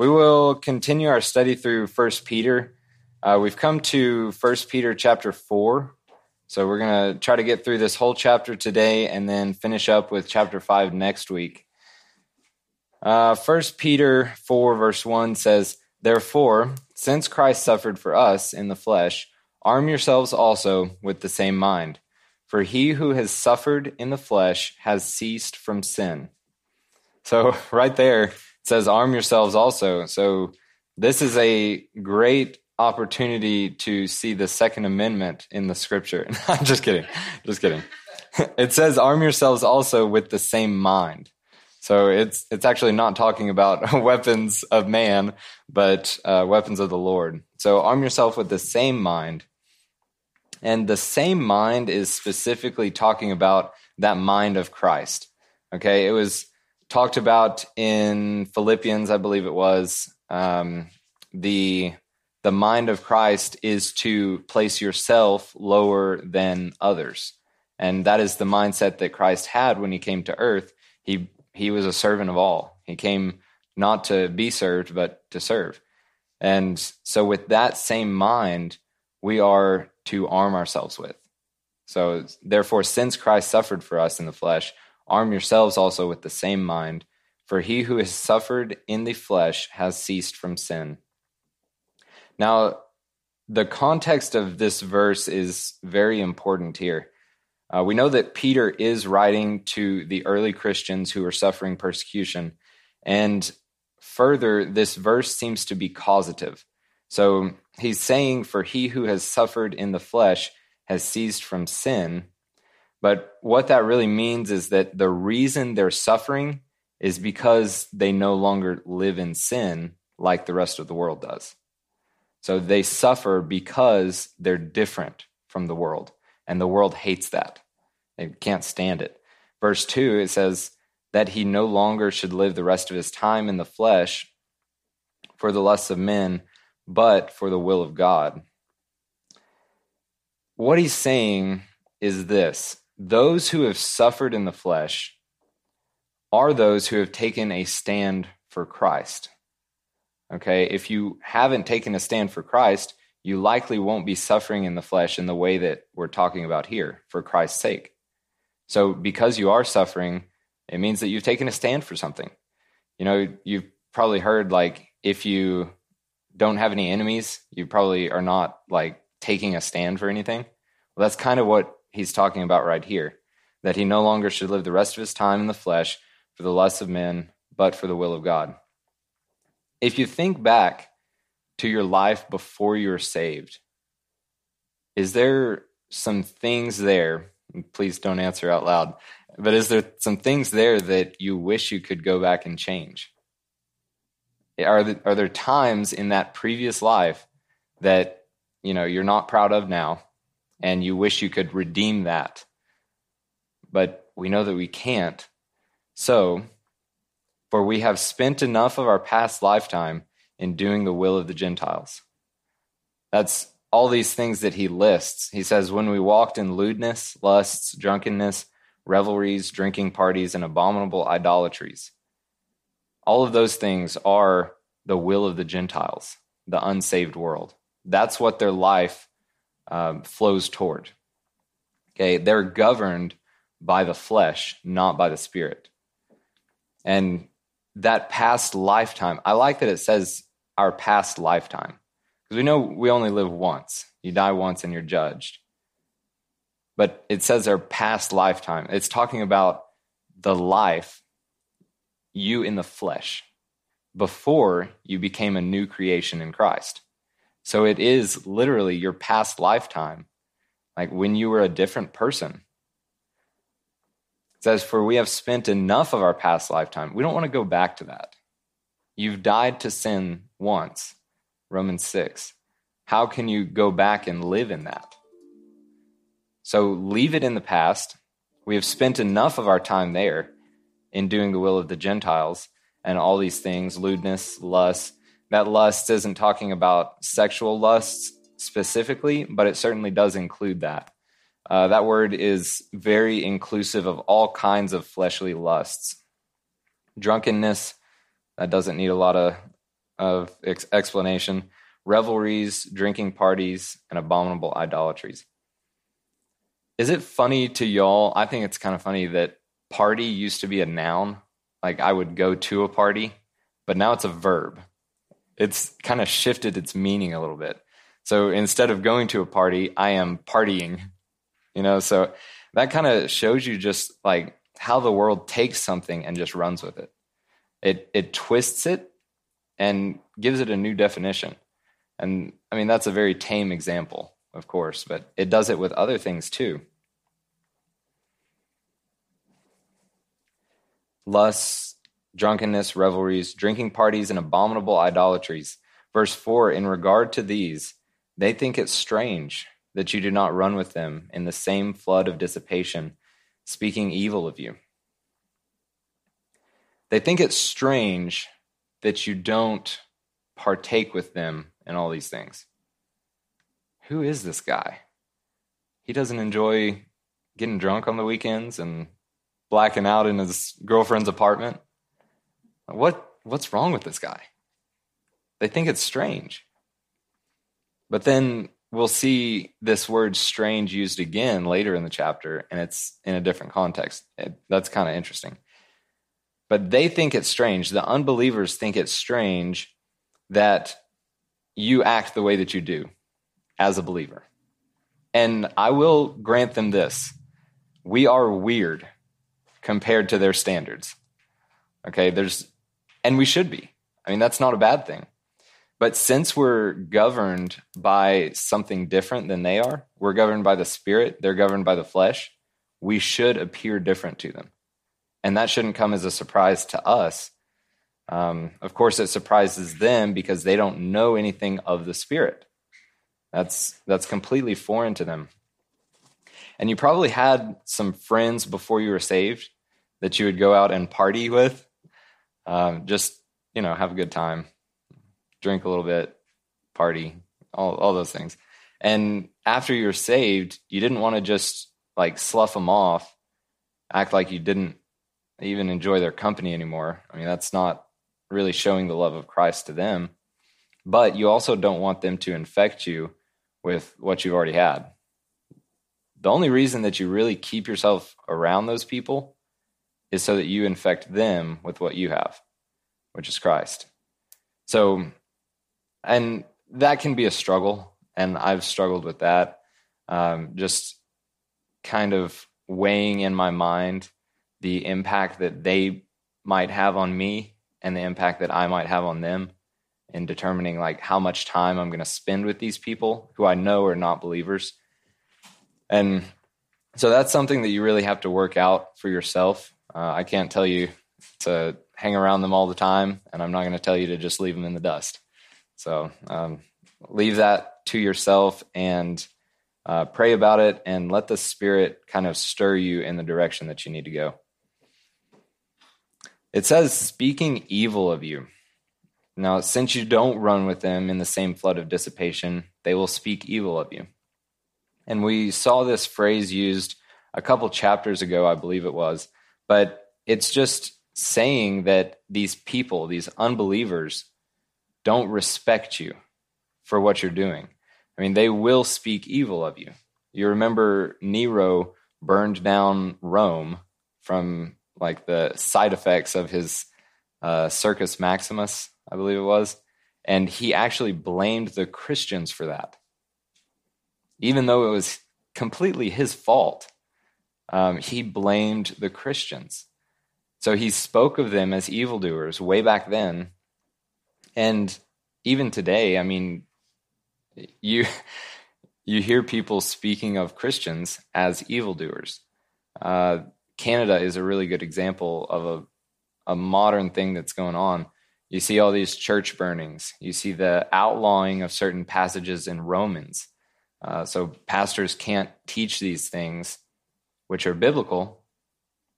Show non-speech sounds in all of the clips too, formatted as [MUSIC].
We will continue our study through First Peter. Uh, we've come to First Peter chapter 4. So we're going to try to get through this whole chapter today and then finish up with chapter 5 next week. Uh, First Peter 4, verse 1 says, Therefore, since Christ suffered for us in the flesh, arm yourselves also with the same mind. For he who has suffered in the flesh has ceased from sin. So, [LAUGHS] right there, says, arm yourselves also. So, this is a great opportunity to see the Second Amendment in the scripture. [LAUGHS] I'm just kidding. Just kidding. [LAUGHS] It says, arm yourselves also with the same mind. So it's it's actually not talking about [LAUGHS] weapons of man, but uh, weapons of the Lord. So arm yourself with the same mind, and the same mind is specifically talking about that mind of Christ. Okay, it was talked about in Philippians, I believe it was. Um, the the mind of Christ is to place yourself lower than others. And that is the mindset that Christ had when he came to earth. He he was a servant of all. He came not to be served, but to serve. And so, with that same mind, we are to arm ourselves with. So, therefore, since Christ suffered for us in the flesh, arm yourselves also with the same mind. For he who has suffered in the flesh has ceased from sin. Now, the context of this verse is very important here. Uh, we know that Peter is writing to the early Christians who were suffering persecution. And further, this verse seems to be causative. So he's saying, For he who has suffered in the flesh has ceased from sin. But what that really means is that the reason they're suffering is because they no longer live in sin like the rest of the world does. So they suffer because they're different from the world and the world hates that. They can't stand it. Verse 2, it says that he no longer should live the rest of his time in the flesh for the lusts of men, but for the will of God. What he's saying is this those who have suffered in the flesh are those who have taken a stand for Christ. Okay, if you haven't taken a stand for Christ, you likely won't be suffering in the flesh in the way that we're talking about here for Christ's sake. So, because you are suffering, it means that you've taken a stand for something. You know, you've probably heard like if you don't have any enemies, you probably are not like taking a stand for anything. Well, that's kind of what he's talking about right here that he no longer should live the rest of his time in the flesh for the lusts of men, but for the will of God. If you think back to your life before you were saved, is there some things there? Please don't answer out loud. But is there some things there that you wish you could go back and change? Are are there times in that previous life that you know you're not proud of now, and you wish you could redeem that? But we know that we can't. So, for we have spent enough of our past lifetime in doing the will of the Gentiles. That's all these things that he lists. He says, When we walked in lewdness, lusts, drunkenness, revelries, drinking parties, and abominable idolatries. All of those things are the will of the Gentiles, the unsaved world. That's what their life um, flows toward. Okay, they're governed by the flesh, not by the spirit. And that past lifetime, I like that it says our past lifetime. Because we know we only live once. You die once and you're judged. But it says our past lifetime. It's talking about the life, you in the flesh, before you became a new creation in Christ. So it is literally your past lifetime, like when you were a different person. It says, For we have spent enough of our past lifetime. We don't want to go back to that. You've died to sin once, Romans 6. How can you go back and live in that? So leave it in the past. We have spent enough of our time there in doing the will of the Gentiles and all these things lewdness, lust. That lust isn't talking about sexual lusts specifically, but it certainly does include that. Uh, that word is very inclusive of all kinds of fleshly lusts. Drunkenness, that doesn't need a lot of of ex- explanation revelries, drinking parties, and abominable idolatries. Is it funny to y'all? I think it's kind of funny that party used to be a noun. Like I would go to a party, but now it's a verb. It's kind of shifted its meaning a little bit. So instead of going to a party, I am partying. You know, so that kind of shows you just like how the world takes something and just runs with it. It it twists it and gives it a new definition. And I mean that's a very tame example, of course, but it does it with other things too. Lusts, drunkenness, revelries, drinking parties, and abominable idolatries. Verse 4 In regard to these, they think it strange that you do not run with them in the same flood of dissipation, speaking evil of you. They think it strange that you don't partake with them in all these things. Who is this guy? He doesn't enjoy getting drunk on the weekends and blacking out in his girlfriend's apartment. What what's wrong with this guy? They think it's strange. But then we'll see this word strange used again later in the chapter, and it's in a different context. It, that's kind of interesting. But they think it's strange. The unbelievers think it's strange that you act the way that you do as a believer. And I will grant them this we are weird compared to their standards. Okay, there's, and we should be. I mean, that's not a bad thing. But since we're governed by something different than they are, we're governed by the spirit, they're governed by the flesh, we should appear different to them. And that shouldn't come as a surprise to us. Um, of course, it surprises them because they don't know anything of the spirit. That's, that's completely foreign to them. And you probably had some friends before you were saved that you would go out and party with. Um, just, you know, have a good time drink a little bit, party, all all those things. And after you're saved, you didn't want to just like slough them off, act like you didn't even enjoy their company anymore. I mean, that's not really showing the love of Christ to them. But you also don't want them to infect you with what you've already had. The only reason that you really keep yourself around those people is so that you infect them with what you have, which is Christ. So and that can be a struggle and i've struggled with that um, just kind of weighing in my mind the impact that they might have on me and the impact that i might have on them in determining like how much time i'm going to spend with these people who i know are not believers and so that's something that you really have to work out for yourself uh, i can't tell you to hang around them all the time and i'm not going to tell you to just leave them in the dust so um, leave that to yourself and uh, pray about it and let the Spirit kind of stir you in the direction that you need to go. It says, speaking evil of you. Now, since you don't run with them in the same flood of dissipation, they will speak evil of you. And we saw this phrase used a couple chapters ago, I believe it was, but it's just saying that these people, these unbelievers, don't respect you for what you're doing. I mean, they will speak evil of you. You remember Nero burned down Rome from like the side effects of his uh, Circus Maximus, I believe it was. And he actually blamed the Christians for that, even though it was completely his fault. Um, he blamed the Christians. So he spoke of them as evildoers way back then and even today, I mean, you [LAUGHS] you hear people speaking of Christians as evildoers. Uh, Canada is a really good example of a, a modern thing that's going on. You see all these church burnings. You see the outlawing of certain passages in Romans. Uh, so pastors can't teach these things, which are biblical,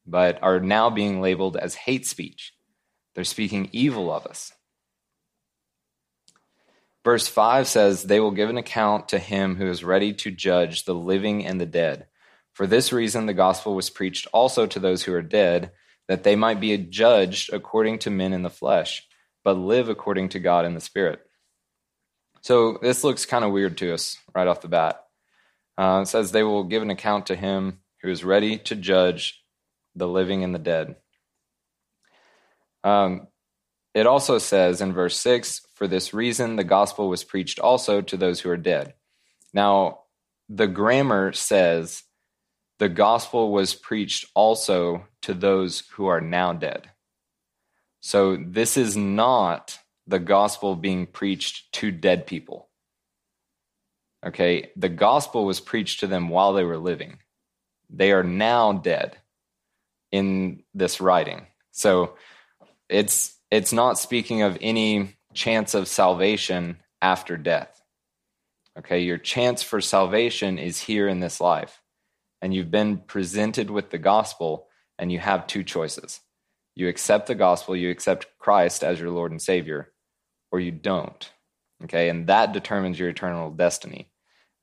but are now being labeled as hate speech. They're speaking evil of us. Verse 5 says, They will give an account to him who is ready to judge the living and the dead. For this reason, the gospel was preached also to those who are dead, that they might be judged according to men in the flesh, but live according to God in the Spirit. So this looks kind of weird to us right off the bat. Uh, it says, They will give an account to him who is ready to judge the living and the dead. Um, it also says in verse 6 For this reason, the gospel was preached also to those who are dead. Now, the grammar says the gospel was preached also to those who are now dead. So this is not the gospel being preached to dead people. Okay, the gospel was preached to them while they were living. They are now dead in this writing. So it's it's not speaking of any chance of salvation after death. Okay, your chance for salvation is here in this life. And you've been presented with the gospel, and you have two choices. You accept the gospel, you accept Christ as your Lord and Savior, or you don't. Okay, and that determines your eternal destiny.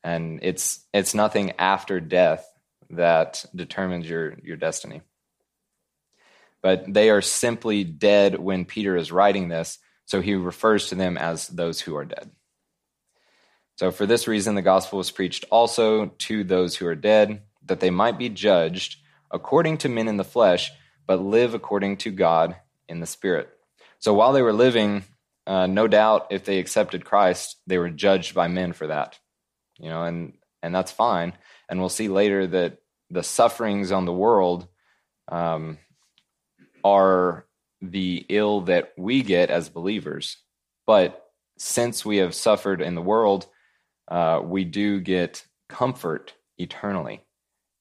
And it's it's nothing after death that determines your your destiny. But they are simply dead when Peter is writing this, so he refers to them as those who are dead. So, for this reason, the gospel was preached also to those who are dead, that they might be judged according to men in the flesh, but live according to God in the spirit. So, while they were living, uh, no doubt if they accepted Christ, they were judged by men for that. You know, and and that's fine. And we'll see later that the sufferings on the world um, are the ill that we get as believers. But since we have suffered in the world, uh, we do get comfort eternally.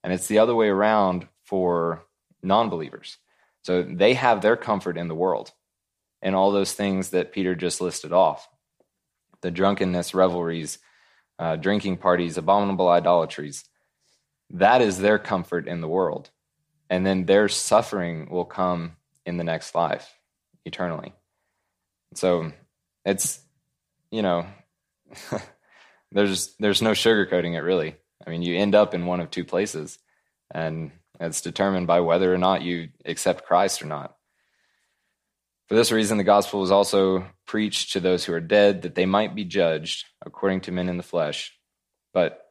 And it's the other way around for non believers. So they have their comfort in the world and all those things that Peter just listed off the drunkenness, revelries, uh, drinking parties, abominable idolatries. That is their comfort in the world. And then their suffering will come in the next life eternally. So it's, you know, [LAUGHS] there's there's no sugarcoating it really. I mean, you end up in one of two places, and it's determined by whether or not you accept Christ or not. For this reason, the gospel was also preached to those who are dead, that they might be judged according to men in the flesh. But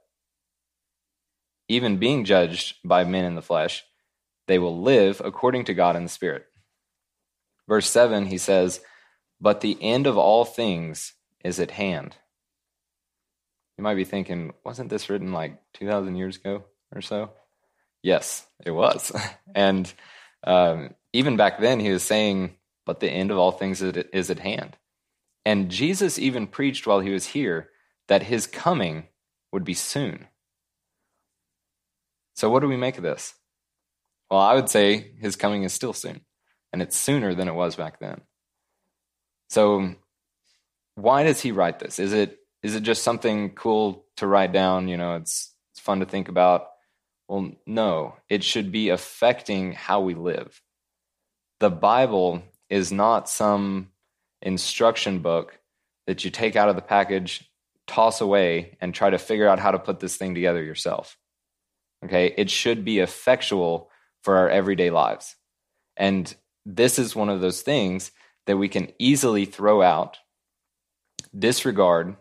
even being judged by men in the flesh, they will live according to God in the Spirit. Verse 7, he says, But the end of all things is at hand. You might be thinking, wasn't this written like 2,000 years ago or so? Yes, it was. [LAUGHS] and um, even back then, he was saying, but the end of all things is at hand. And Jesus even preached while he was here that his coming would be soon. So, what do we make of this? Well, I would say his coming is still soon, and it's sooner than it was back then. So, why does he write this? Is it is it just something cool to write down? You know, it's it's fun to think about. Well, no, it should be affecting how we live. The Bible is not some instruction book that you take out of the package, toss away, and try to figure out how to put this thing together yourself. Okay, it should be effectual for our everyday lives. And this is one of those things that we can easily throw out, disregard,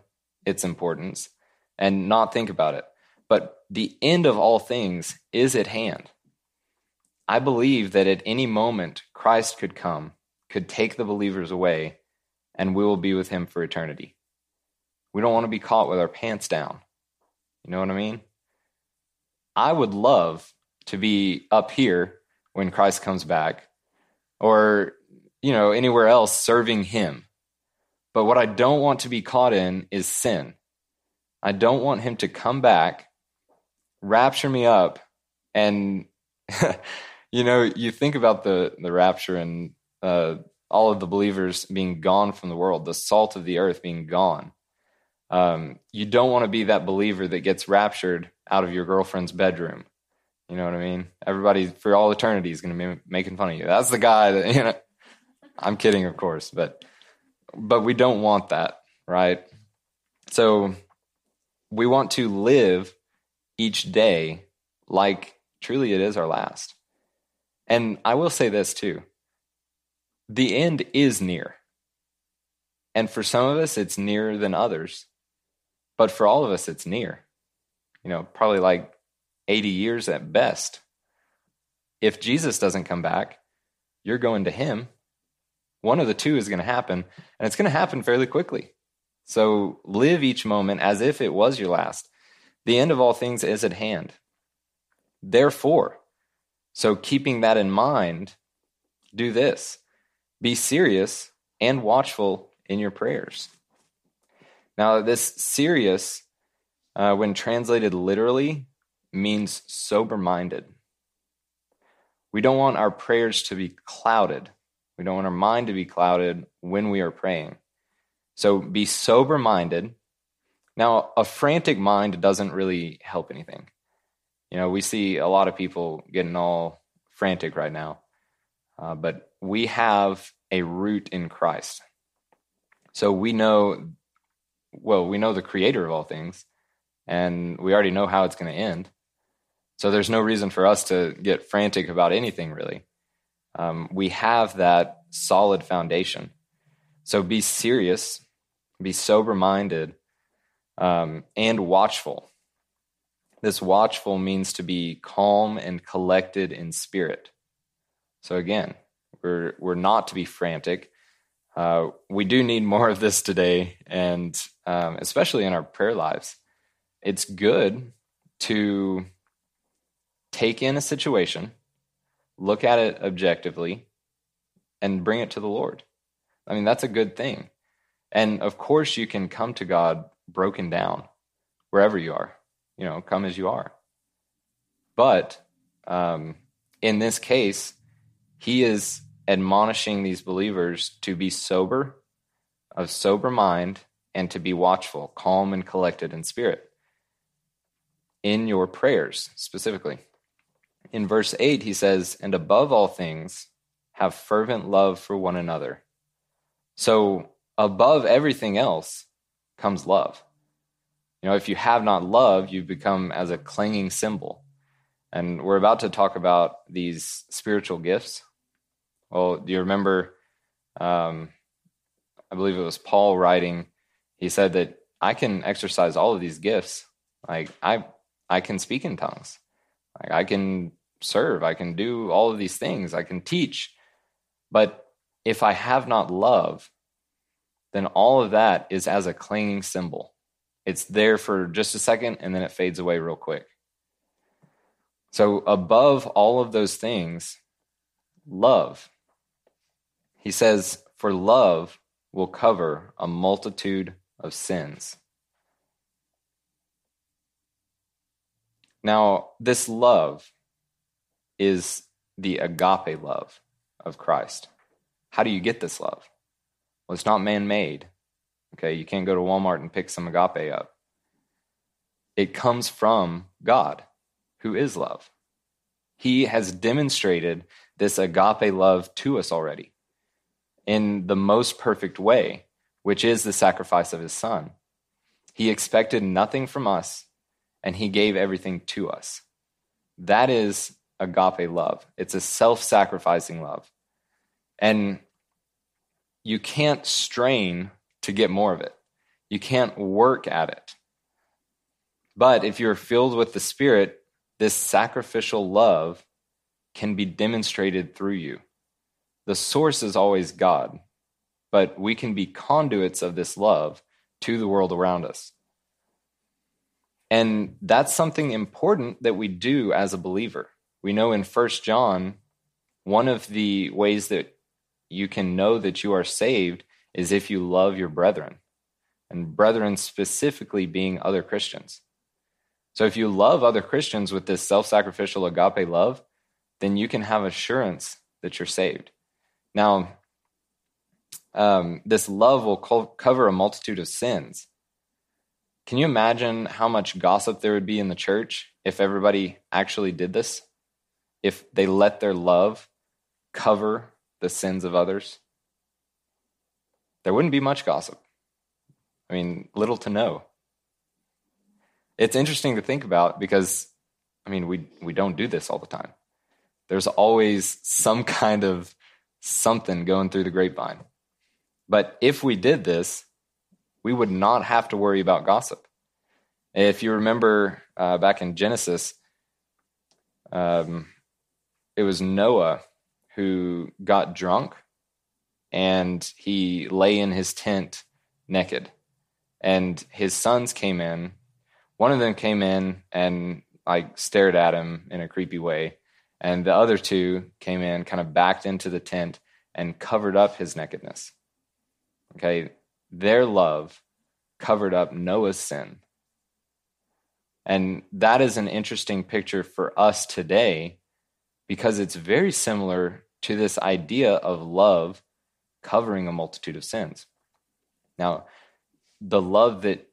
its importance and not think about it. But the end of all things is at hand. I believe that at any moment Christ could come, could take the believers away, and we will be with him for eternity. We don't want to be caught with our pants down. You know what I mean? I would love to be up here when Christ comes back or, you know, anywhere else serving him. But what I don't want to be caught in is sin. I don't want him to come back, rapture me up, and [LAUGHS] you know, you think about the the rapture and uh, all of the believers being gone from the world, the salt of the earth being gone. Um, you don't want to be that believer that gets raptured out of your girlfriend's bedroom. You know what I mean? Everybody for all eternity is going to be making fun of you. That's the guy that [LAUGHS] you know. I'm kidding, of course, but but we don't want that, right? So we want to live each day like truly it is our last. And I will say this too the end is near. And for some of us, it's nearer than others. But for all of us, it's near. You know, probably like 80 years at best. If Jesus doesn't come back, you're going to him. One of the two is going to happen, and it's going to happen fairly quickly. So live each moment as if it was your last. The end of all things is at hand. Therefore, so keeping that in mind, do this be serious and watchful in your prayers. Now, this serious, uh, when translated literally, means sober minded. We don't want our prayers to be clouded. We don't want our mind to be clouded when we are praying. So be sober minded. Now, a frantic mind doesn't really help anything. You know, we see a lot of people getting all frantic right now, uh, but we have a root in Christ. So we know, well, we know the creator of all things, and we already know how it's going to end. So there's no reason for us to get frantic about anything, really. Um, we have that solid foundation. So be serious be sober minded, um, and watchful. This watchful means to be calm and collected in spirit. So again, we're we're not to be frantic. Uh, we do need more of this today, and um, especially in our prayer lives. It's good to take in a situation, look at it objectively, and bring it to the Lord. I mean, that's a good thing. And of course, you can come to God broken down wherever you are, you know, come as you are. But um, in this case, he is admonishing these believers to be sober, of sober mind, and to be watchful, calm, and collected in spirit in your prayers specifically. In verse 8, he says, And above all things, have fervent love for one another. So above everything else comes love. You know, if you have not love, you become as a clanging cymbal. And we're about to talk about these spiritual gifts. Well, do you remember? Um, I believe it was Paul writing. He said that I can exercise all of these gifts. Like I, I can speak in tongues. Like I can serve. I can do all of these things. I can teach. But if I have not love, then all of that is as a clanging cymbal. It's there for just a second and then it fades away real quick. So, above all of those things, love. He says, For love will cover a multitude of sins. Now, this love is the agape love of Christ. How do you get this love? Well, it's not man made. Okay, you can't go to Walmart and pick some agape up. It comes from God, who is love. He has demonstrated this agape love to us already in the most perfect way, which is the sacrifice of his son. He expected nothing from us, and he gave everything to us. That is agape love. It's a self sacrificing love. And you can't strain to get more of it. You can't work at it. But if you're filled with the Spirit, this sacrificial love can be demonstrated through you. The source is always God, but we can be conduits of this love to the world around us. And that's something important that we do as a believer. We know in First John, one of the ways that you can know that you are saved is if you love your brethren, and brethren specifically being other Christians. So if you love other Christians with this self sacrificial agape love, then you can have assurance that you're saved. Now, um, this love will co- cover a multitude of sins. Can you imagine how much gossip there would be in the church if everybody actually did this? If they let their love cover the sins of others, there wouldn't be much gossip. I mean, little to no. It's interesting to think about because, I mean, we, we don't do this all the time. There's always some [LAUGHS] kind of something going through the grapevine. But if we did this, we would not have to worry about gossip. If you remember uh, back in Genesis, um, it was Noah who got drunk and he lay in his tent naked. And his sons came in. One of them came in and like stared at him in a creepy way. And the other two came in, kind of backed into the tent and covered up his nakedness. Okay. Their love covered up Noah's sin. And that is an interesting picture for us today because it's very similar to this idea of love covering a multitude of sins. Now, the love that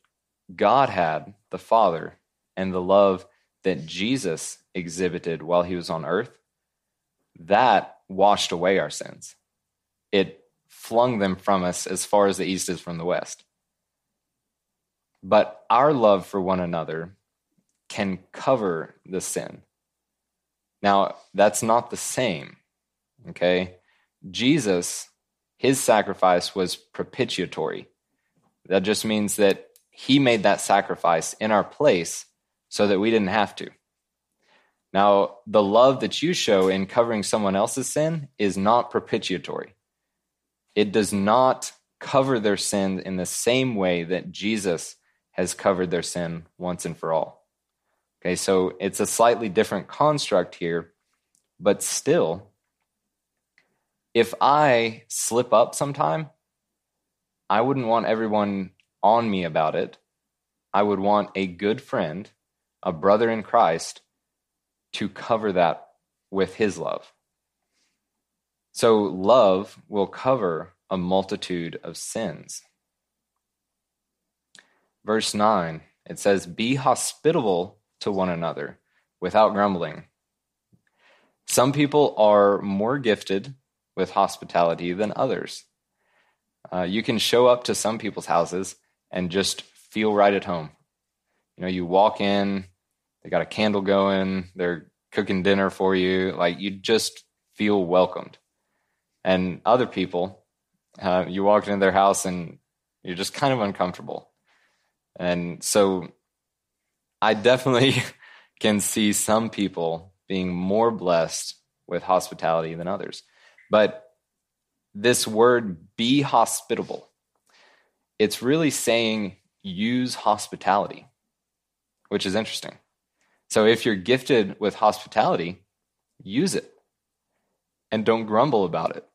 God had, the Father, and the love that Jesus exhibited while he was on earth, that washed away our sins. It flung them from us as far as the east is from the west. But our love for one another can cover the sin. Now, that's not the same, okay? Jesus, his sacrifice was propitiatory. That just means that he made that sacrifice in our place so that we didn't have to. Now, the love that you show in covering someone else's sin is not propitiatory. It does not cover their sin in the same way that Jesus has covered their sin once and for all. Okay, so it's a slightly different construct here, but still, if I slip up sometime, I wouldn't want everyone on me about it. I would want a good friend a brother in Christ to cover that with his love. So love will cover a multitude of sins. Verse 9, it says, Be hospitable to one another without grumbling. Some people are more gifted with hospitality than others. Uh, you can show up to some people's houses and just feel right at home. You know, you walk in, they got a candle going. They're cooking dinner for you. Like you just feel welcomed. And other people, uh, you walk into their house and you're just kind of uncomfortable. And so I definitely [LAUGHS] can see some people being more blessed with hospitality than others. But this word, be hospitable, it's really saying use hospitality, which is interesting. So if you're gifted with hospitality, use it and don't grumble about it.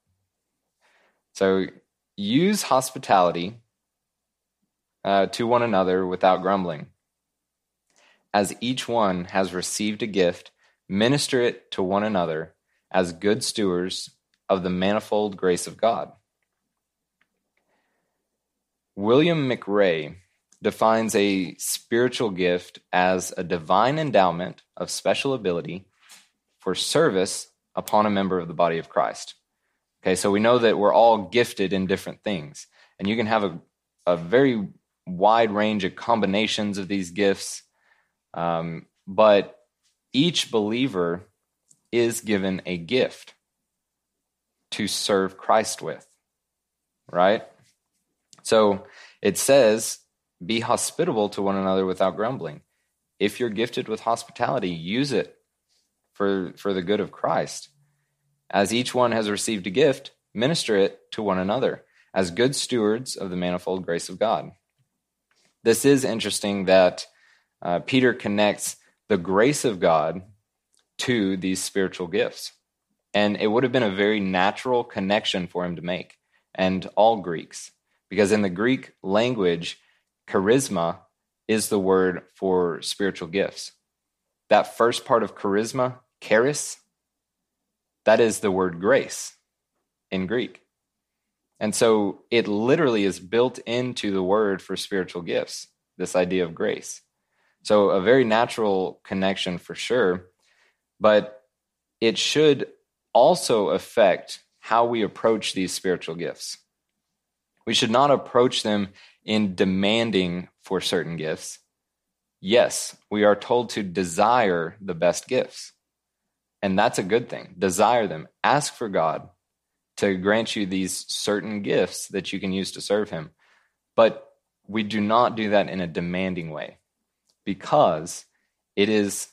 So use hospitality uh, to one another without grumbling. As each one has received a gift, minister it to one another as good stewards of the manifold grace of God. William McRae defines a spiritual gift as a divine endowment of special ability for service upon a member of the body of Christ. Okay, so we know that we're all gifted in different things, and you can have a, a very wide range of combinations of these gifts, um, but each believer is given a gift to serve Christ with, right? So it says be hospitable to one another without grumbling. If you're gifted with hospitality, use it for, for the good of Christ. As each one has received a gift, minister it to one another as good stewards of the manifold grace of God. This is interesting that uh, Peter connects the grace of God to these spiritual gifts. And it would have been a very natural connection for him to make, and all Greeks, because in the Greek language, charisma is the word for spiritual gifts. That first part of charisma, charis, that is the word grace in Greek. And so it literally is built into the word for spiritual gifts, this idea of grace. So a very natural connection for sure, but it should also affect how we approach these spiritual gifts. We should not approach them in demanding for certain gifts. Yes, we are told to desire the best gifts. And that's a good thing. Desire them. Ask for God to grant you these certain gifts that you can use to serve Him. But we do not do that in a demanding way because it is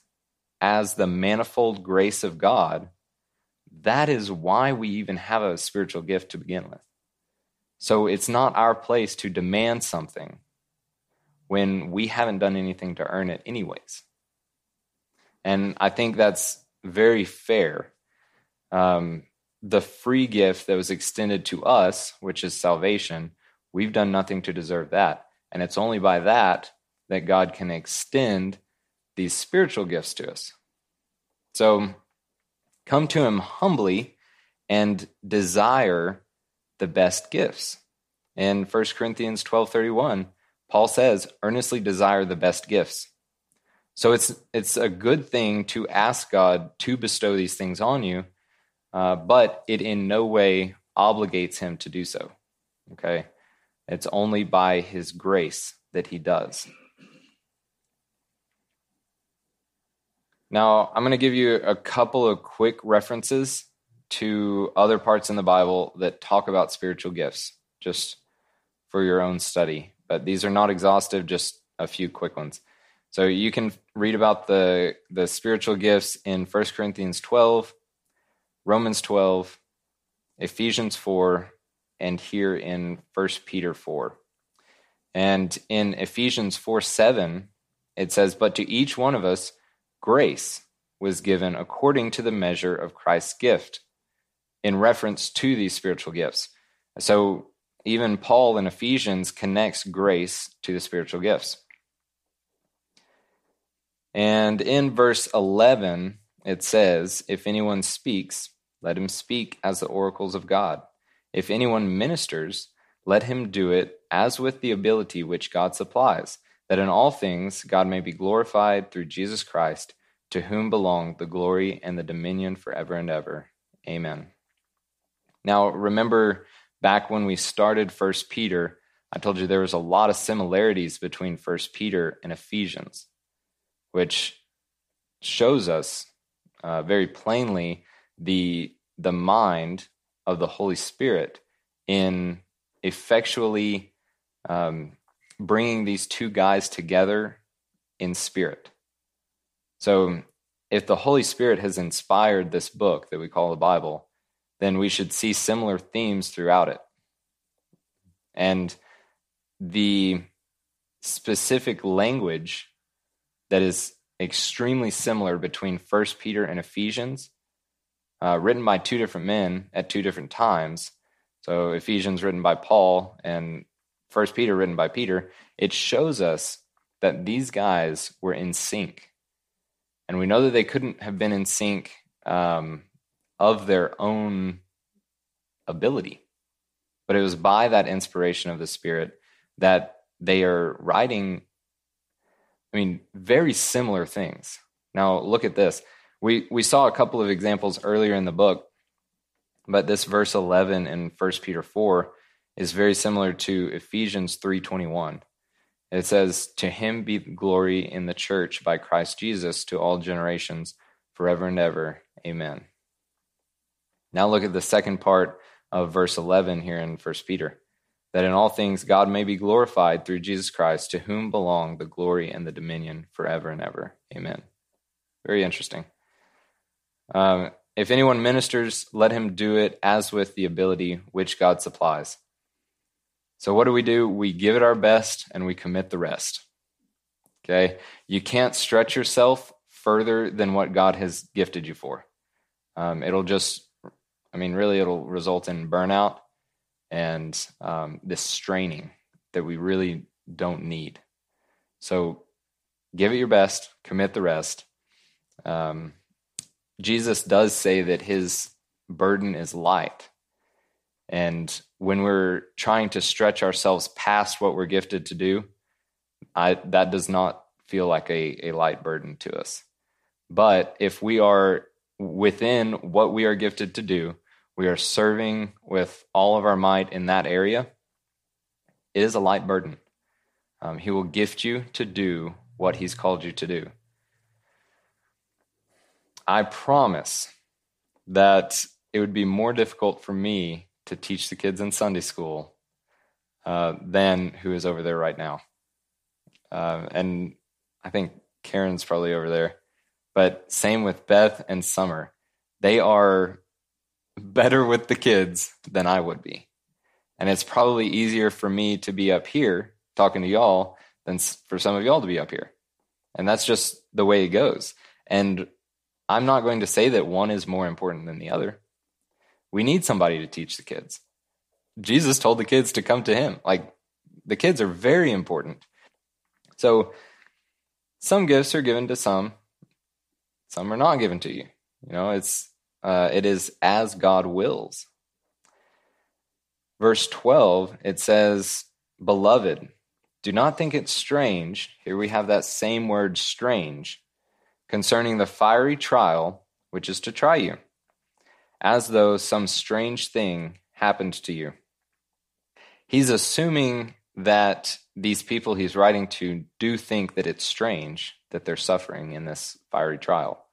as the manifold grace of God. That is why we even have a spiritual gift to begin with. So it's not our place to demand something when we haven't done anything to earn it, anyways. And I think that's very fair. Um, the free gift that was extended to us, which is salvation, we've done nothing to deserve that. And it's only by that that God can extend these spiritual gifts to us. So come to Him humbly and desire the best gifts. In 1 Corinthians 12:31, Paul says, "Earnestly desire the best gifts." So it's it's a good thing to ask God to bestow these things on you, uh, but it in no way obligates him to do so. Okay, it's only by His grace that He does. Now, I'm going to give you a couple of quick references to other parts in the Bible that talk about spiritual gifts, just for your own study. But these are not exhaustive, just a few quick ones. So you can read about the, the spiritual gifts in 1 Corinthians 12, Romans 12, Ephesians 4, and here in 1 Peter 4. And in Ephesians 4 7, it says, But to each one of us, grace was given according to the measure of Christ's gift in reference to these spiritual gifts. So even Paul in Ephesians connects grace to the spiritual gifts. And in verse 11, it says, If anyone speaks, let him speak as the oracles of God. If anyone ministers, let him do it as with the ability which God supplies, that in all things God may be glorified through Jesus Christ, to whom belong the glory and the dominion forever and ever. Amen. Now, remember back when we started First Peter, I told you there was a lot of similarities between First Peter and Ephesians, which shows us uh, very plainly the the mind of the Holy Spirit in effectually um, bringing these two guys together in spirit. So, if the Holy Spirit has inspired this book that we call the Bible, then we should see similar themes throughout it. And the specific language that is extremely similar between First Peter and Ephesians, uh, written by two different men at two different times. So Ephesians written by Paul and First Peter written by Peter. It shows us that these guys were in sync, and we know that they couldn't have been in sync um, of their own ability. But it was by that inspiration of the Spirit that they are writing, I mean, very similar things. Now, look at this. We, we saw a couple of examples earlier in the book, but this verse 11 in 1 Peter 4 is very similar to Ephesians 3:21. It says, "To him be glory in the church by Christ Jesus to all generations, forever and ever. Amen." Now look at the second part of verse 11 here in 1 Peter. That in all things God may be glorified through Jesus Christ, to whom belong the glory and the dominion forever and ever. Amen. Very interesting. Um, if anyone ministers, let him do it as with the ability which God supplies. So, what do we do? We give it our best and we commit the rest. Okay? You can't stretch yourself further than what God has gifted you for. Um, it'll just I mean, really, it'll result in burnout and um, this straining that we really don't need. So give it your best, commit the rest. Um, Jesus does say that his burden is light. And when we're trying to stretch ourselves past what we're gifted to do, I, that does not feel like a, a light burden to us. But if we are within what we are gifted to do, we are serving with all of our might in that area, it is a light burden. Um, he will gift you to do what He's called you to do. I promise that it would be more difficult for me to teach the kids in Sunday school uh, than who is over there right now. Uh, and I think Karen's probably over there. But same with Beth and Summer. They are better with the kids than I would be. And it's probably easier for me to be up here talking to y'all than for some of y'all to be up here. And that's just the way it goes. And I'm not going to say that one is more important than the other. We need somebody to teach the kids. Jesus told the kids to come to him. Like the kids are very important. So some gifts are given to some, some are not given to you. You know, it's uh, it is as God wills. Verse 12, it says, Beloved, do not think it strange. Here we have that same word, strange, concerning the fiery trial which is to try you, as though some strange thing happened to you. He's assuming that these people he's writing to do think that it's strange that they're suffering in this fiery trial.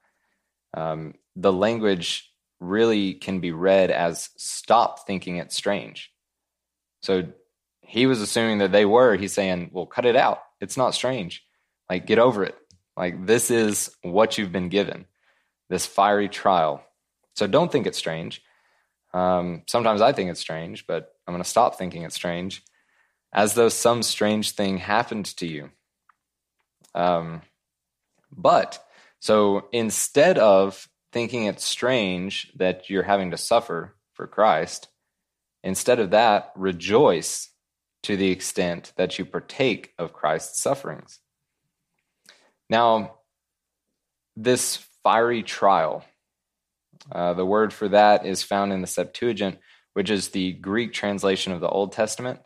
Um, the language really can be read as stop thinking it's strange. So he was assuming that they were. He's saying, well, cut it out. It's not strange. Like, get over it. Like, this is what you've been given this fiery trial. So don't think it's strange. Um, sometimes I think it's strange, but I'm going to stop thinking it's strange as though some strange thing happened to you. Um, but so instead of thinking it's strange that you're having to suffer for Christ, instead of that, rejoice to the extent that you partake of Christ's sufferings. Now, this fiery trial, uh, the word for that is found in the Septuagint, which is the Greek translation of the Old Testament.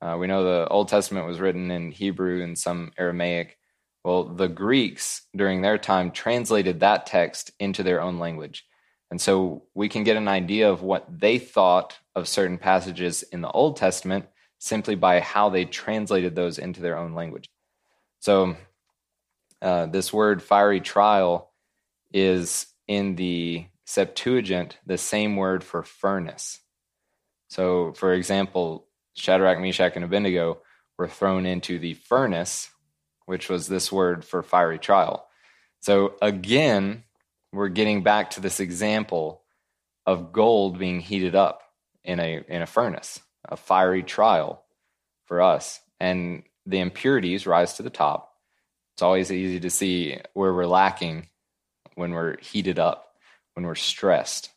Uh, we know the Old Testament was written in Hebrew and some Aramaic. Well, the Greeks during their time translated that text into their own language. And so we can get an idea of what they thought of certain passages in the Old Testament simply by how they translated those into their own language. So, uh, this word fiery trial is in the Septuagint the same word for furnace. So, for example, Shadrach, Meshach, and Abednego were thrown into the furnace, which was this word for fiery trial. So, again, we're getting back to this example of gold being heated up in a in a furnace a fiery trial for us. And the impurities rise to the top. It's always easy to see where we're lacking when we're heated up, when we're stressed.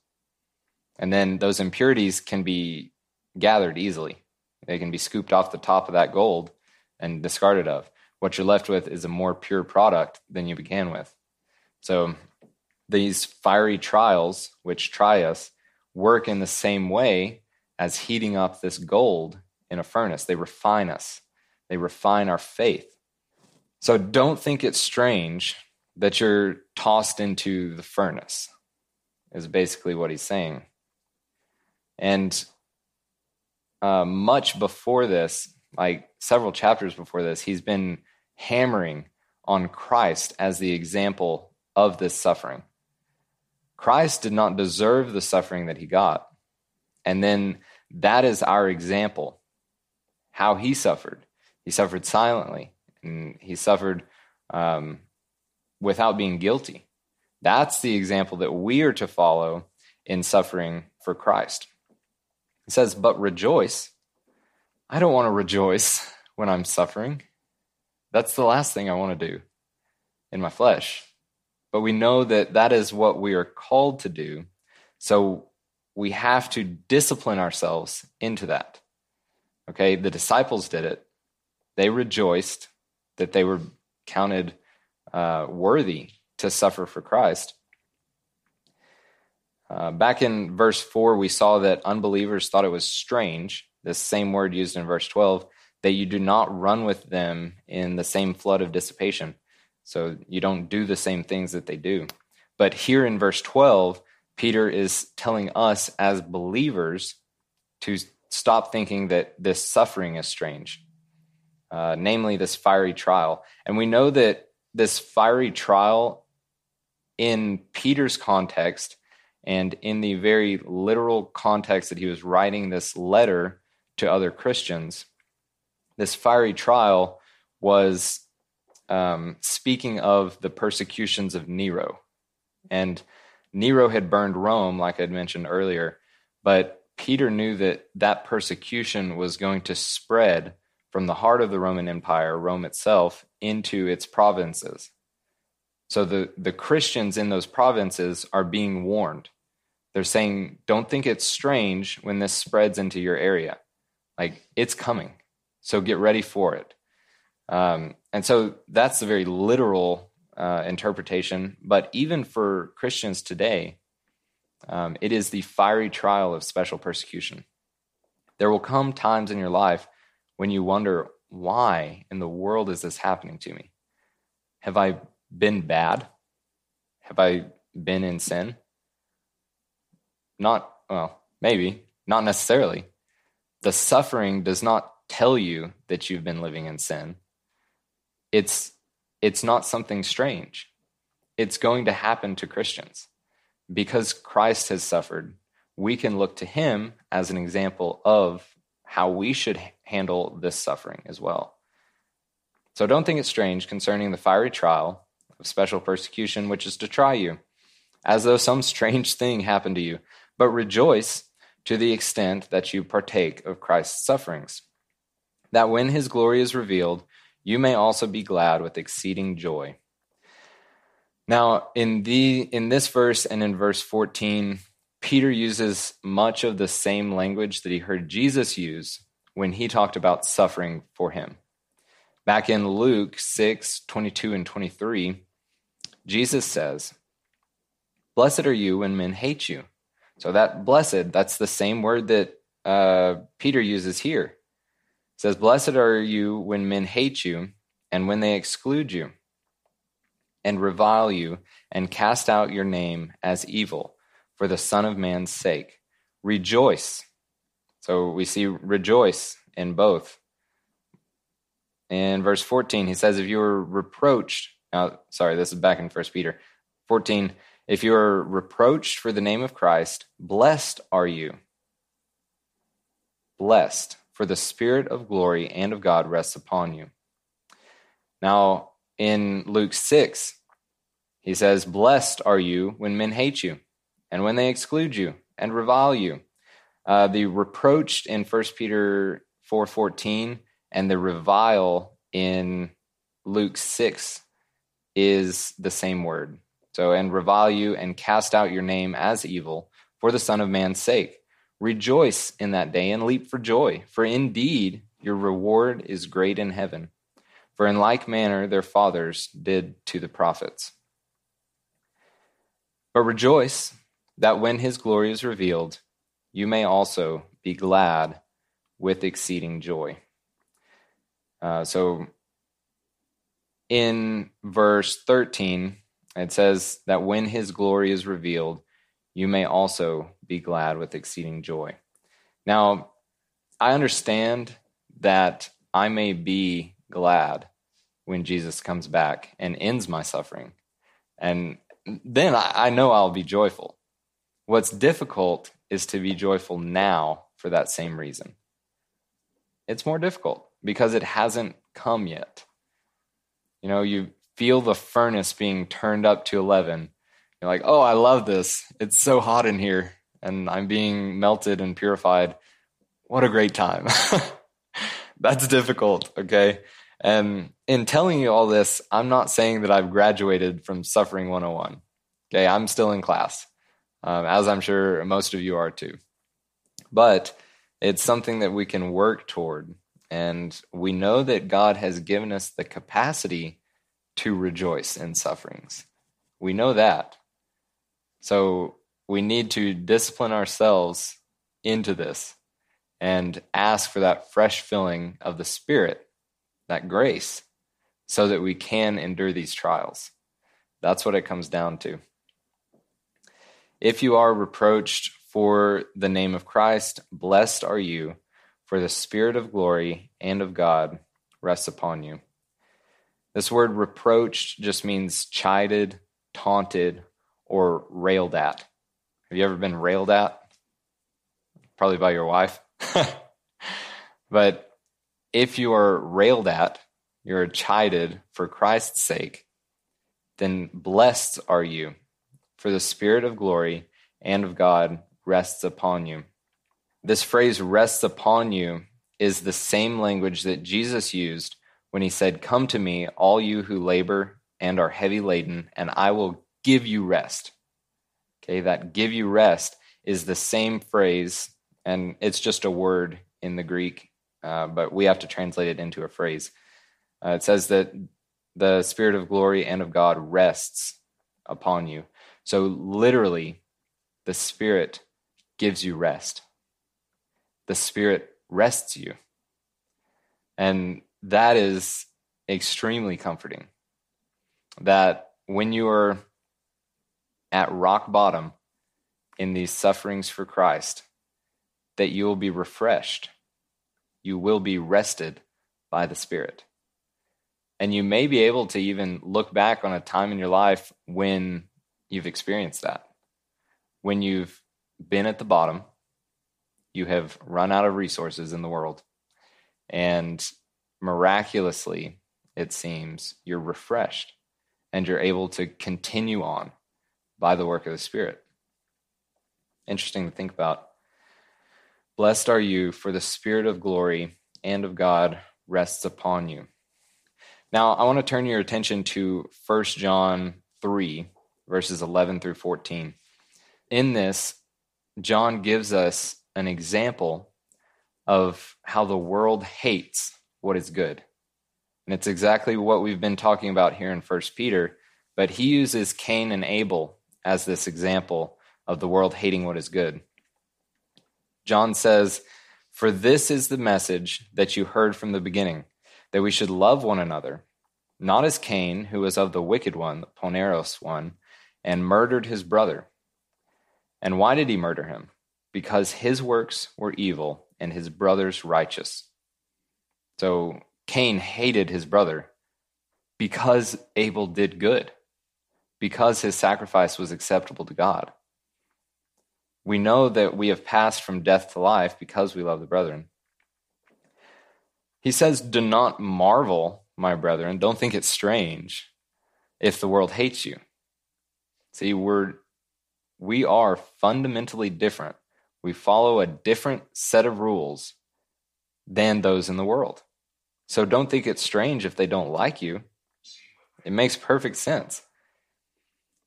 And then those impurities can be gathered easily. They can be scooped off the top of that gold and discarded of. What you're left with is a more pure product than you began with. So these fiery trials, which try us, work in the same way as heating up this gold in a furnace. They refine us, they refine our faith. So don't think it's strange that you're tossed into the furnace, is basically what he's saying. And uh, much before this, like several chapters before this, he's been hammering on Christ as the example of this suffering. Christ did not deserve the suffering that he got. And then that is our example, how he suffered. He suffered silently, and he suffered um, without being guilty. That's the example that we are to follow in suffering for Christ. It says, But rejoice. I don't want to rejoice [LAUGHS] when I'm suffering. That's the last thing I want to do in my flesh. But we know that that is what we are called to do. So we have to discipline ourselves into that. Okay, the disciples did it. They rejoiced that they were counted uh, worthy to suffer for Christ. Uh, back in verse 4, we saw that unbelievers thought it was strange, this same word used in verse 12, that you do not run with them in the same flood of dissipation. So you don't do the same things that they do. But here in verse 12, Peter is telling us as believers to stop thinking that this suffering is strange, uh, namely this fiery trial. And we know that this fiery trial, in Peter's context, And in the very literal context that he was writing this letter to other Christians, this fiery trial was um, speaking of the persecutions of Nero. And Nero had burned Rome, like I'd mentioned earlier, but Peter knew that that persecution was going to spread from the heart of the Roman Empire, Rome itself, into its provinces. So the, the Christians in those provinces are being warned. They're saying, don't think it's strange when this spreads into your area. Like, it's coming. So get ready for it. Um, and so that's the very literal uh, interpretation. But even for Christians today, um, it is the fiery trial of special persecution. There will come times in your life when you wonder, why in the world is this happening to me? Have I been bad? Have I been in sin? Not, well, maybe, not necessarily. The suffering does not tell you that you've been living in sin. It's it's not something strange. It's going to happen to Christians. Because Christ has suffered, we can look to him as an example of how we should handle this suffering as well. So don't think it's strange concerning the fiery trial of special persecution, which is to try you, as though some strange thing happened to you, but rejoice to the extent that you partake of Christ's sufferings, that when his glory is revealed, you may also be glad with exceeding joy. Now, in the in this verse and in verse 14, Peter uses much of the same language that he heard Jesus use when he talked about suffering for him. Back in Luke 6, 22 and 23, Jesus says, Blessed are you when men hate you. So that blessed, that's the same word that uh, Peter uses here. Says, Blessed are you when men hate you and when they exclude you and revile you and cast out your name as evil for the Son of Man's sake. Rejoice. So we see rejoice in both. In verse 14, he says, If you are reproached now, sorry, this is back in First Peter 14. If you are reproached for the name of Christ, blessed are you. Blessed, for the Spirit of glory and of God rests upon you. Now, in Luke 6, he says, Blessed are you when men hate you, and when they exclude you and revile you. Uh, the reproached in 1 Peter 4.14 and the revile in Luke 6 is the same word. So, and revile you and cast out your name as evil for the Son of Man's sake. Rejoice in that day and leap for joy, for indeed your reward is great in heaven. For in like manner their fathers did to the prophets. But rejoice that when his glory is revealed, you may also be glad with exceeding joy. Uh, so in verse 13, it says that when his glory is revealed, you may also be glad with exceeding joy. Now, I understand that I may be glad when Jesus comes back and ends my suffering. And then I, know I'll be joyful. What's difficult is to be joyful now for that same reason. It's more difficult because it hasn't come yet. You know, you feel the furnace being turned up to 11. You're like, oh, I love this. It's so hot in here and I'm being melted and purified. What a great time. [LAUGHS] That's difficult, okay? And in telling you all this, I'm not saying that I've graduated from Suffering 101. Okay, I'm still in class, um, as I'm sure most of you are too. But it's something that we can work toward and we know that God has given us the capacity to rejoice in sufferings. We know that. So we need to discipline ourselves into this and ask for that fresh filling of the Spirit, that grace, so that we can endure these trials. That's what it comes down to. If you are reproached for the name of Christ, blessed are you for the Spirit of glory and of God rests upon you. This word reproached just means chided, taunted, or railed at. Have you ever been railed at? Probably by your wife. [LAUGHS] but if you are railed at, you're chided for Christ's sake, then blessed are you, for the Spirit of glory and of God rests upon you. This phrase rests upon you is the same language that Jesus used when he said, Come to me, all you who labor and are heavy laden, and I will give you rest. Okay, that give you rest is the same phrase, and it's just a word in the Greek, uh, but we have to translate it into a phrase. Uh, it says that the Spirit of glory and of God rests upon you. So, literally, the Spirit gives you rest. The Spirit rests you. And that is extremely comforting. That when you are at rock bottom in these sufferings for Christ, that you will be refreshed. You will be rested by the Spirit. And you may be able to even look back on a time in your life when you've experienced that. When you've been at the bottom, you have run out of resources in the world, and miraculously, it seems, you're refreshed and you're able to continue on by the work of the Spirit. Interesting to think about. Blessed are you, for the Spirit of glory and of God rests upon you. Now, I want to turn your attention to 1 John 3, verses 11 through 14. In this, John gives us an example of how the world hates what is good. And it's exactly what we've been talking about here in 1 Peter, but he uses Cain and Abel as this example of the world hating what is good. John says, For this is the message that you heard from the beginning, that we should love one another, not as Cain, who was of the wicked one, the Poneros one, and murdered his brother. And why did he murder him? Because his works were evil and his brother's righteous. So Cain hated his brother because Abel did good because his sacrifice was acceptable to God. We know that we have passed from death to life because we love the brethren. He says, Do not marvel, my brethren. Don't think it strange if the world hates you. See, we're, we are fundamentally different. We follow a different set of rules than those in the world. So don't think it's strange if they don't like you. It makes perfect sense.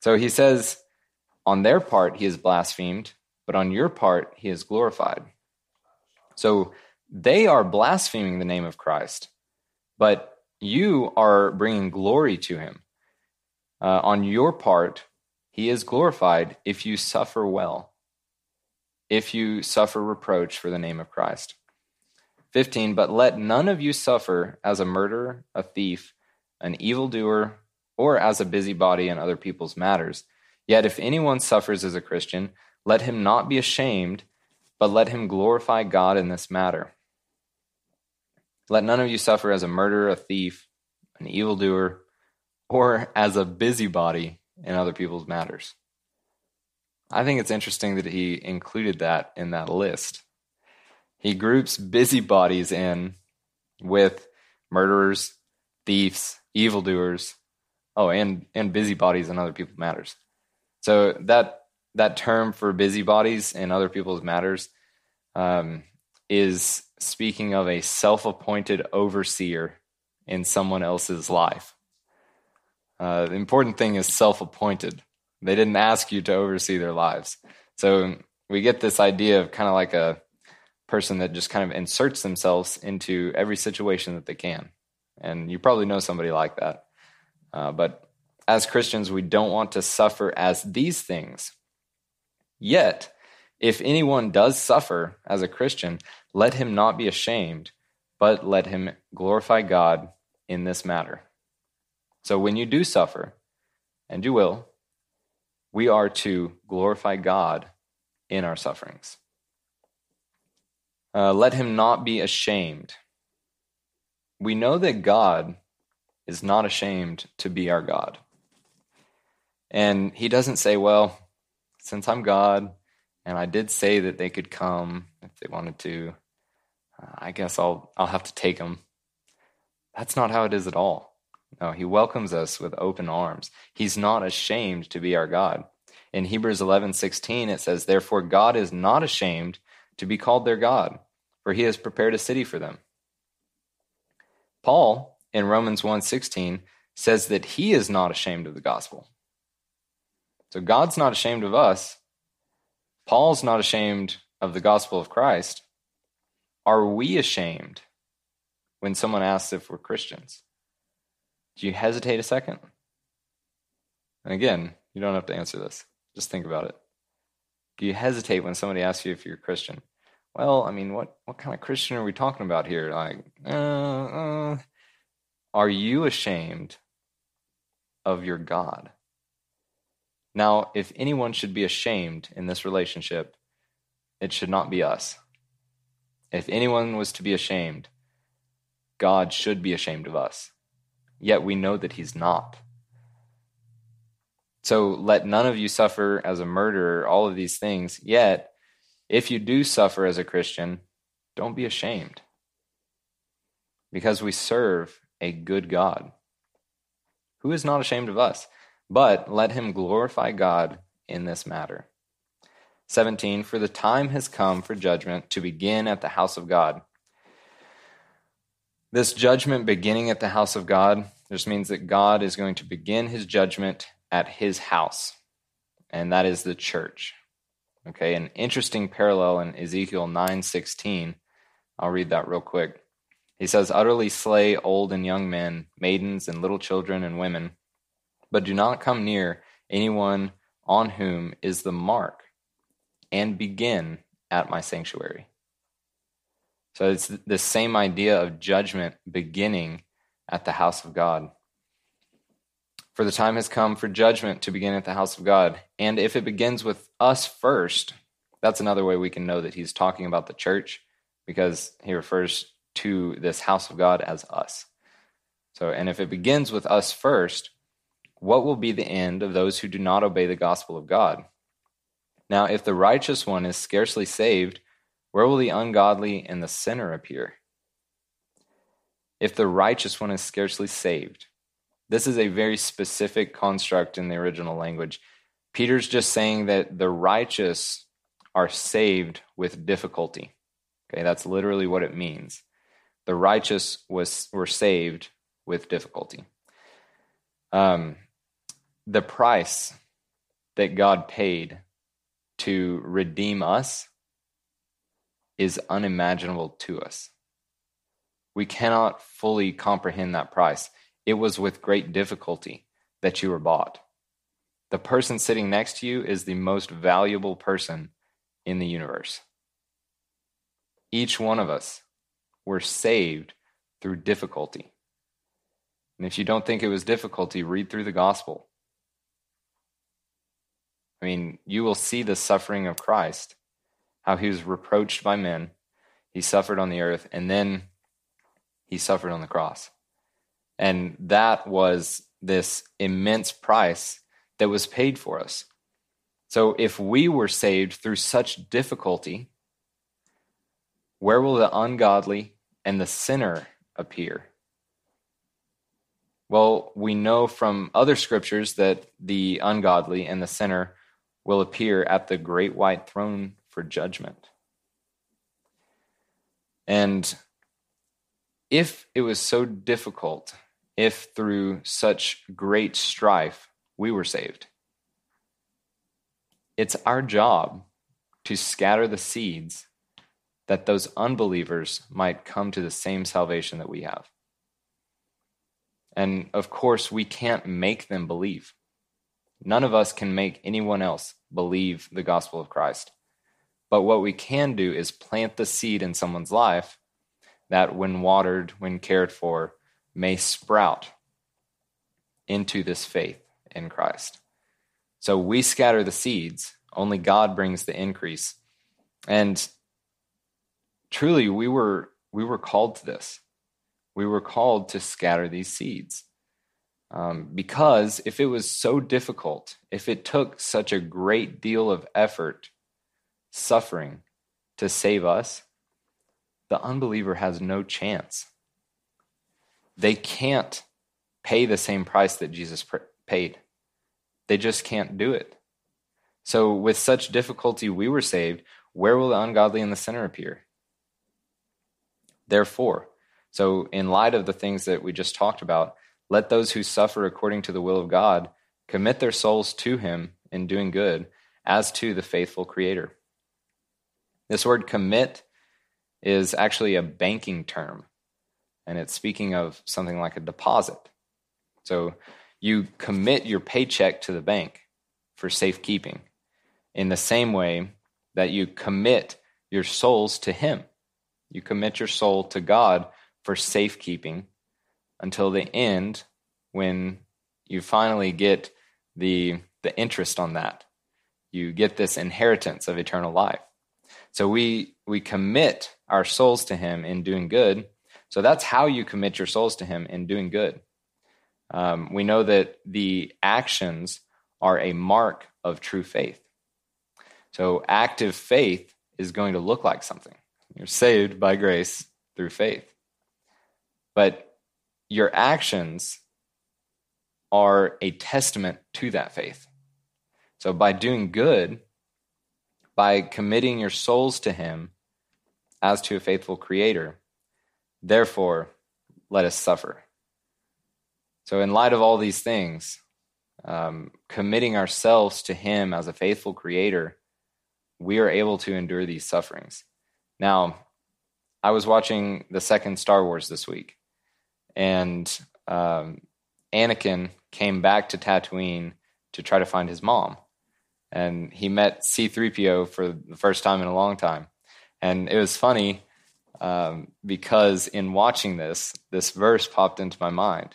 So he says, on their part, he is blasphemed, but on your part, he is glorified. So they are blaspheming the name of Christ, but you are bringing glory to him. Uh, on your part, he is glorified if you suffer well, if you suffer reproach for the name of Christ. 15, but let none of you suffer as a murderer, a thief, an evildoer, or as a busybody in other people's matters. Yet if anyone suffers as a Christian, let him not be ashamed, but let him glorify God in this matter. Let none of you suffer as a murderer, a thief, an evildoer, or as a busybody in other people's matters. I think it's interesting that he included that in that list. He groups busybodies in with murderers, thieves, evildoers, Oh, and and busybodies and other people's matters. So that that term for busybodies and other people's matters um, is speaking of a self-appointed overseer in someone else's life. Uh, the important thing is self-appointed. They didn't ask you to oversee their lives. So we get this idea of kind of like a person that just kind of inserts themselves into every situation that they can. And you probably know somebody like that. Uh, but as Christians, we don't want to suffer as these things. Yet, if anyone does suffer as a Christian, let him not be ashamed, but let him glorify God in this matter. So when you do suffer, and you will, we are to glorify God in our sufferings. Uh, let him not be ashamed. We know that God is not ashamed to be our God. And he doesn't say, well, since I'm God and I did say that they could come if they wanted to, uh, I guess I'll I'll have to take them. That's not how it is at all. No, he welcomes us with open arms. He's not ashamed to be our God. In Hebrews 11:16 it says, "Therefore God is not ashamed to be called their God, for he has prepared a city for them." Paul in Romans 1:16 says that he is not ashamed of the gospel. So God's not ashamed of us. Paul's not ashamed of the gospel of Christ. Are we ashamed when someone asks if we're Christians? Do you hesitate a second? And again, you don't have to answer this. Just think about it. Do you hesitate when somebody asks you if you're a Christian? Well, I mean, what, what kind of Christian are we talking about here? Like, uh, uh, are you ashamed of your God? Now, if anyone should be ashamed in this relationship, it should not be us. If anyone was to be ashamed, God should be ashamed of us. Yet we know that he's not. So let none of you suffer as a murderer, all of these things. Yet, if you do suffer as a Christian, don't be ashamed. Because we serve a good God who is not ashamed of us, but let him glorify God in this matter. 17 For the time has come for judgment to begin at the house of God. This judgment beginning at the house of God just means that God is going to begin his judgment at his house, and that is the church. Okay, an interesting parallel in Ezekiel 9:16. I'll read that real quick. He says, "Utterly slay old and young men, maidens and little children and women, but do not come near anyone on whom is the mark, and begin at my sanctuary." So it's the same idea of judgment beginning at the house of God. For the time has come for judgment to begin at the house of God. And if it begins with us first, that's another way we can know that he's talking about the church because he refers to this house of God as us. So, and if it begins with us first, what will be the end of those who do not obey the gospel of God? Now, if the righteous one is scarcely saved, where will the ungodly and the sinner appear? If the righteous one is scarcely saved, this is a very specific construct in the original language. Peter's just saying that the righteous are saved with difficulty. Okay, that's literally what it means. The righteous was were saved with difficulty. Um, the price that God paid to redeem us is unimaginable to us. We cannot fully comprehend that price. It was with great difficulty that you were bought. The person sitting next to you is the most valuable person in the universe. Each one of us were saved through difficulty. And if you don't think it was difficulty, read through the gospel. I mean, you will see the suffering of Christ, how he was reproached by men, he suffered on the earth, and then he suffered on the cross. And that was this immense price that was paid for us. So if we were saved through such difficulty, where will the ungodly and the sinner appear? Well, we know from other scriptures that the ungodly and the sinner will appear at the great white throne for judgment. And if it was so difficult if through such great strife we were saved. It's our job to scatter the seeds that those unbelievers might come to the same salvation that we have. And of course, we can't make them believe. None of us can make anyone else believe the gospel of Christ. But what we can do is plant the seed in someone's life that, when watered, when cared for, may sprout into this faith in Christ. So we scatter the seeds, only God brings the increase. And truly we were we were called to this. We were called to scatter these seeds. Um, because if it was so difficult, if it took such a great deal of effort, suffering to save us, the unbeliever has no chance. They can't pay the same price that Jesus paid. They just can't do it. So, with such difficulty we were saved, where will the ungodly and the sinner appear? Therefore, so in light of the things that we just talked about, let those who suffer according to the will of God commit their souls to Him in doing good, as to the faithful Creator. This word commit is actually a banking term, and it's speaking of something like a deposit. So you commit your paycheck to the bank for safekeeping in the same way that you commit your souls to Him. You commit your soul to God for safekeeping until the end when you finally get the, the interest on that. You get this inheritance of eternal life. So we, we commit our souls to Him in doing good. So that's how you commit your souls to Him in doing good. Um, we know that the actions are a mark of true faith. So active faith is going to look like something. You're saved by grace through faith. But your actions are a testament to that faith. So by doing good, by committing your souls to Him as to a faithful Creator, therefore let us suffer. So, in light of all these things, um, committing ourselves to Him as a faithful Creator we are able to endure these sufferings. Now, I was watching the second Star Wars this week, and um, Anakin came back to Tatooine to try to find his mom. And he met C3PO for the first time in a long time. And it was funny um, because in watching this, this verse popped into my mind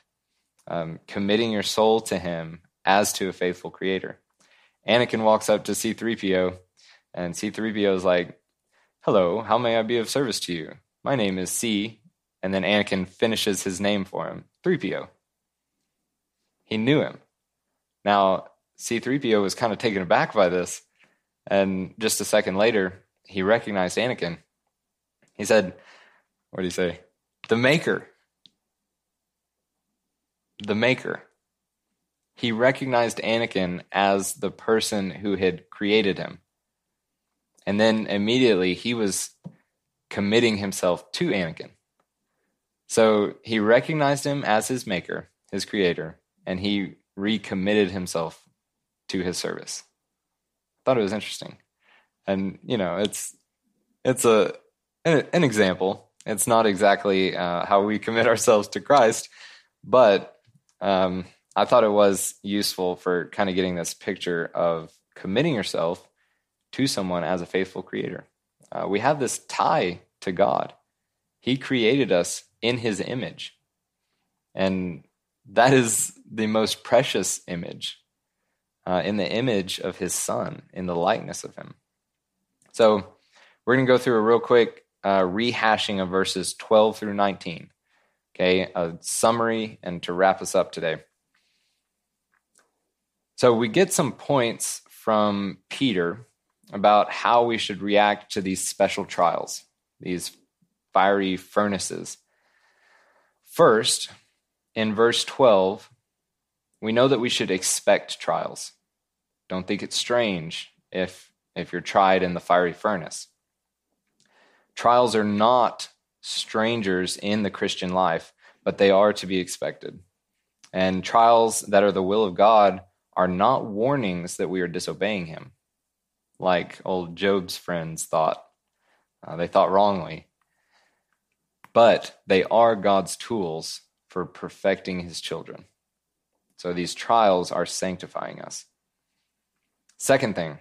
um, committing your soul to him as to a faithful creator. Anakin walks up to C3PO and C3PO is like, Hello, how may I be of service to you? My name is C. And then Anakin finishes his name for him 3PO. He knew him. Now, C3PO was kind of taken aback by this. And just a second later, he recognized Anakin. He said, What do you say? The Maker. The Maker. He recognized Anakin as the person who had created him. And then immediately he was committing himself to Anakin. So he recognized him as his maker, his creator, and he recommitted himself to his service. I thought it was interesting. And you know, it's it's a an, an example. It's not exactly uh, how we commit ourselves to Christ, but um, I thought it was useful for kind of getting this picture of committing yourself to someone as a faithful creator. Uh, we have this tie to God. He created us in his image. And that is the most precious image, uh, in the image of his son, in the likeness of him. So we're going to go through a real quick uh, rehashing of verses 12 through 19. Okay, a summary and to wrap us up today. So we get some points from Peter about how we should react to these special trials, these fiery furnaces. First, in verse 12, we know that we should expect trials. Don't think it's strange if, if you're tried in the fiery furnace. Trials are not strangers in the Christian life, but they are to be expected. And trials that are the will of God are not warnings that we are disobeying Him like old Job's friends thought. Uh, they thought wrongly. But they are God's tools for perfecting his children. So these trials are sanctifying us. Second thing,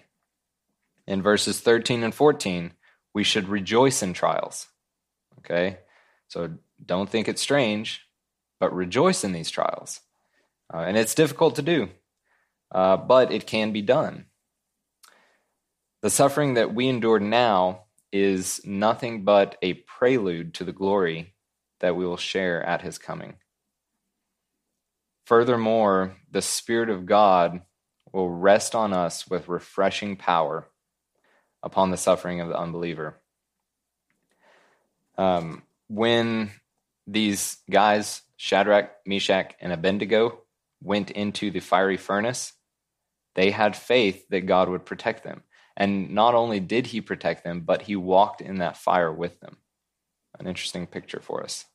in verses 13 and 14, we should rejoice in trials. Okay? So don't think it's strange, but rejoice in these trials. Uh, and it's difficult to do, uh, but it can be done. The suffering that we endure now is nothing but a prelude to the glory that we will share at his coming. Furthermore, the Spirit of God will rest on us with refreshing power upon the suffering of the unbeliever. Um, when these guys, Shadrach, Meshach, and Abednego, went into the fiery furnace, they had faith that God would protect them. And not only did he protect them, but he walked in that fire with them. An interesting picture for us.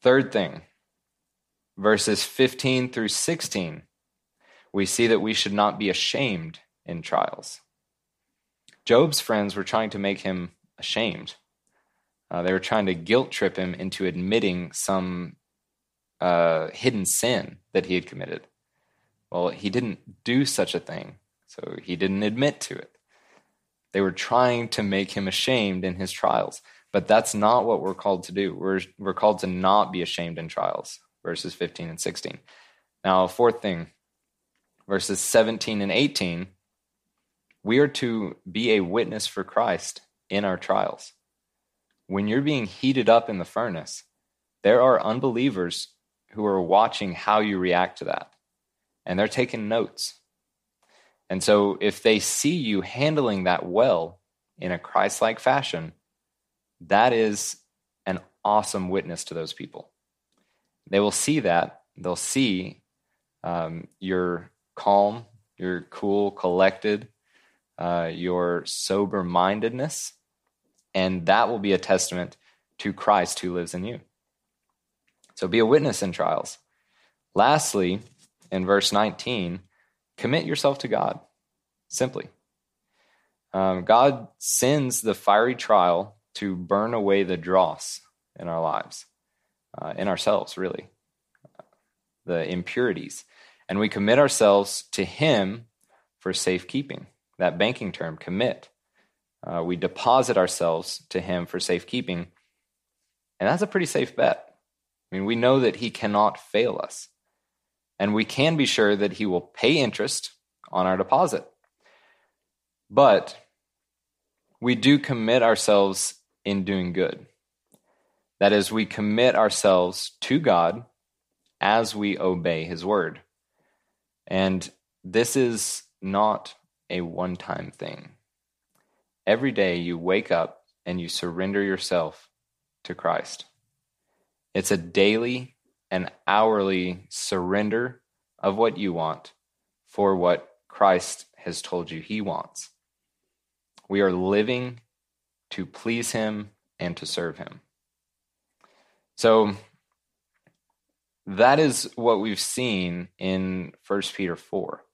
Third thing, verses 15 through 16, we see that we should not be ashamed in trials. Job's friends were trying to make him ashamed. Uh, they were trying to guilt trip him into admitting some uh, hidden sin that he had committed. Well, he didn't do such a thing, so he didn't admit to it. They were trying to make him ashamed in his trials, but that's not what we're called to do. We're, we're called to not be ashamed in trials, verses 15 and 16. Now, fourth thing, verses 17 and 18, we are to be a witness for Christ in our trials. When you're being heated up in the furnace, there are unbelievers who are watching how you react to that and they're taking notes. And so if they see you handling that well in a Christ like fashion, that is an awesome witness to those people. They will see that. They'll see um, your calm, your cool, collected, uh, your sober mindedness, and that will be a testament to Christ who lives in you. So be a witness in trials. Lastly, in verse 19, commit yourself to God, simply. Um, God sends the fiery trial to burn away the dross in our lives, uh, in ourselves, really, the impurities. And we commit ourselves to Him for safekeeping. That banking term, commit. Uh, we deposit ourselves to Him for safekeeping. And that's a pretty safe bet. I mean, we know that He cannot fail us and we can be sure that he will pay interest on our deposit. But we do commit ourselves in doing good. That is, we commit ourselves to God as we obey his word. And this is not a one time thing. Every day you wake up and you surrender yourself to Christ. It's a daily an hourly surrender of what you want for what Christ has told you he wants. We are living to please him and to serve him. So that is what we've seen in 1 Peter 4.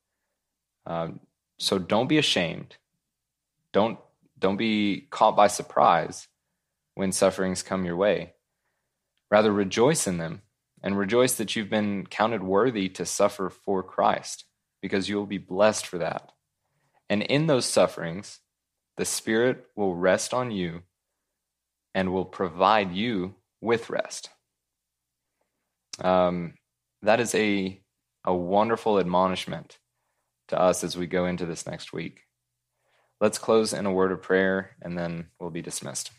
Um, so don't be ashamed. Don't don't be caught by surprise when sufferings come your way. Rather rejoice in them and rejoice that you've been counted worthy to suffer for Christ, because you will be blessed for that. And in those sufferings, the Spirit will rest on you and will provide you with rest. Um, that is a, a wonderful admonishment to us as we go into this next week. Let's close in a word of prayer and then we'll be dismissed.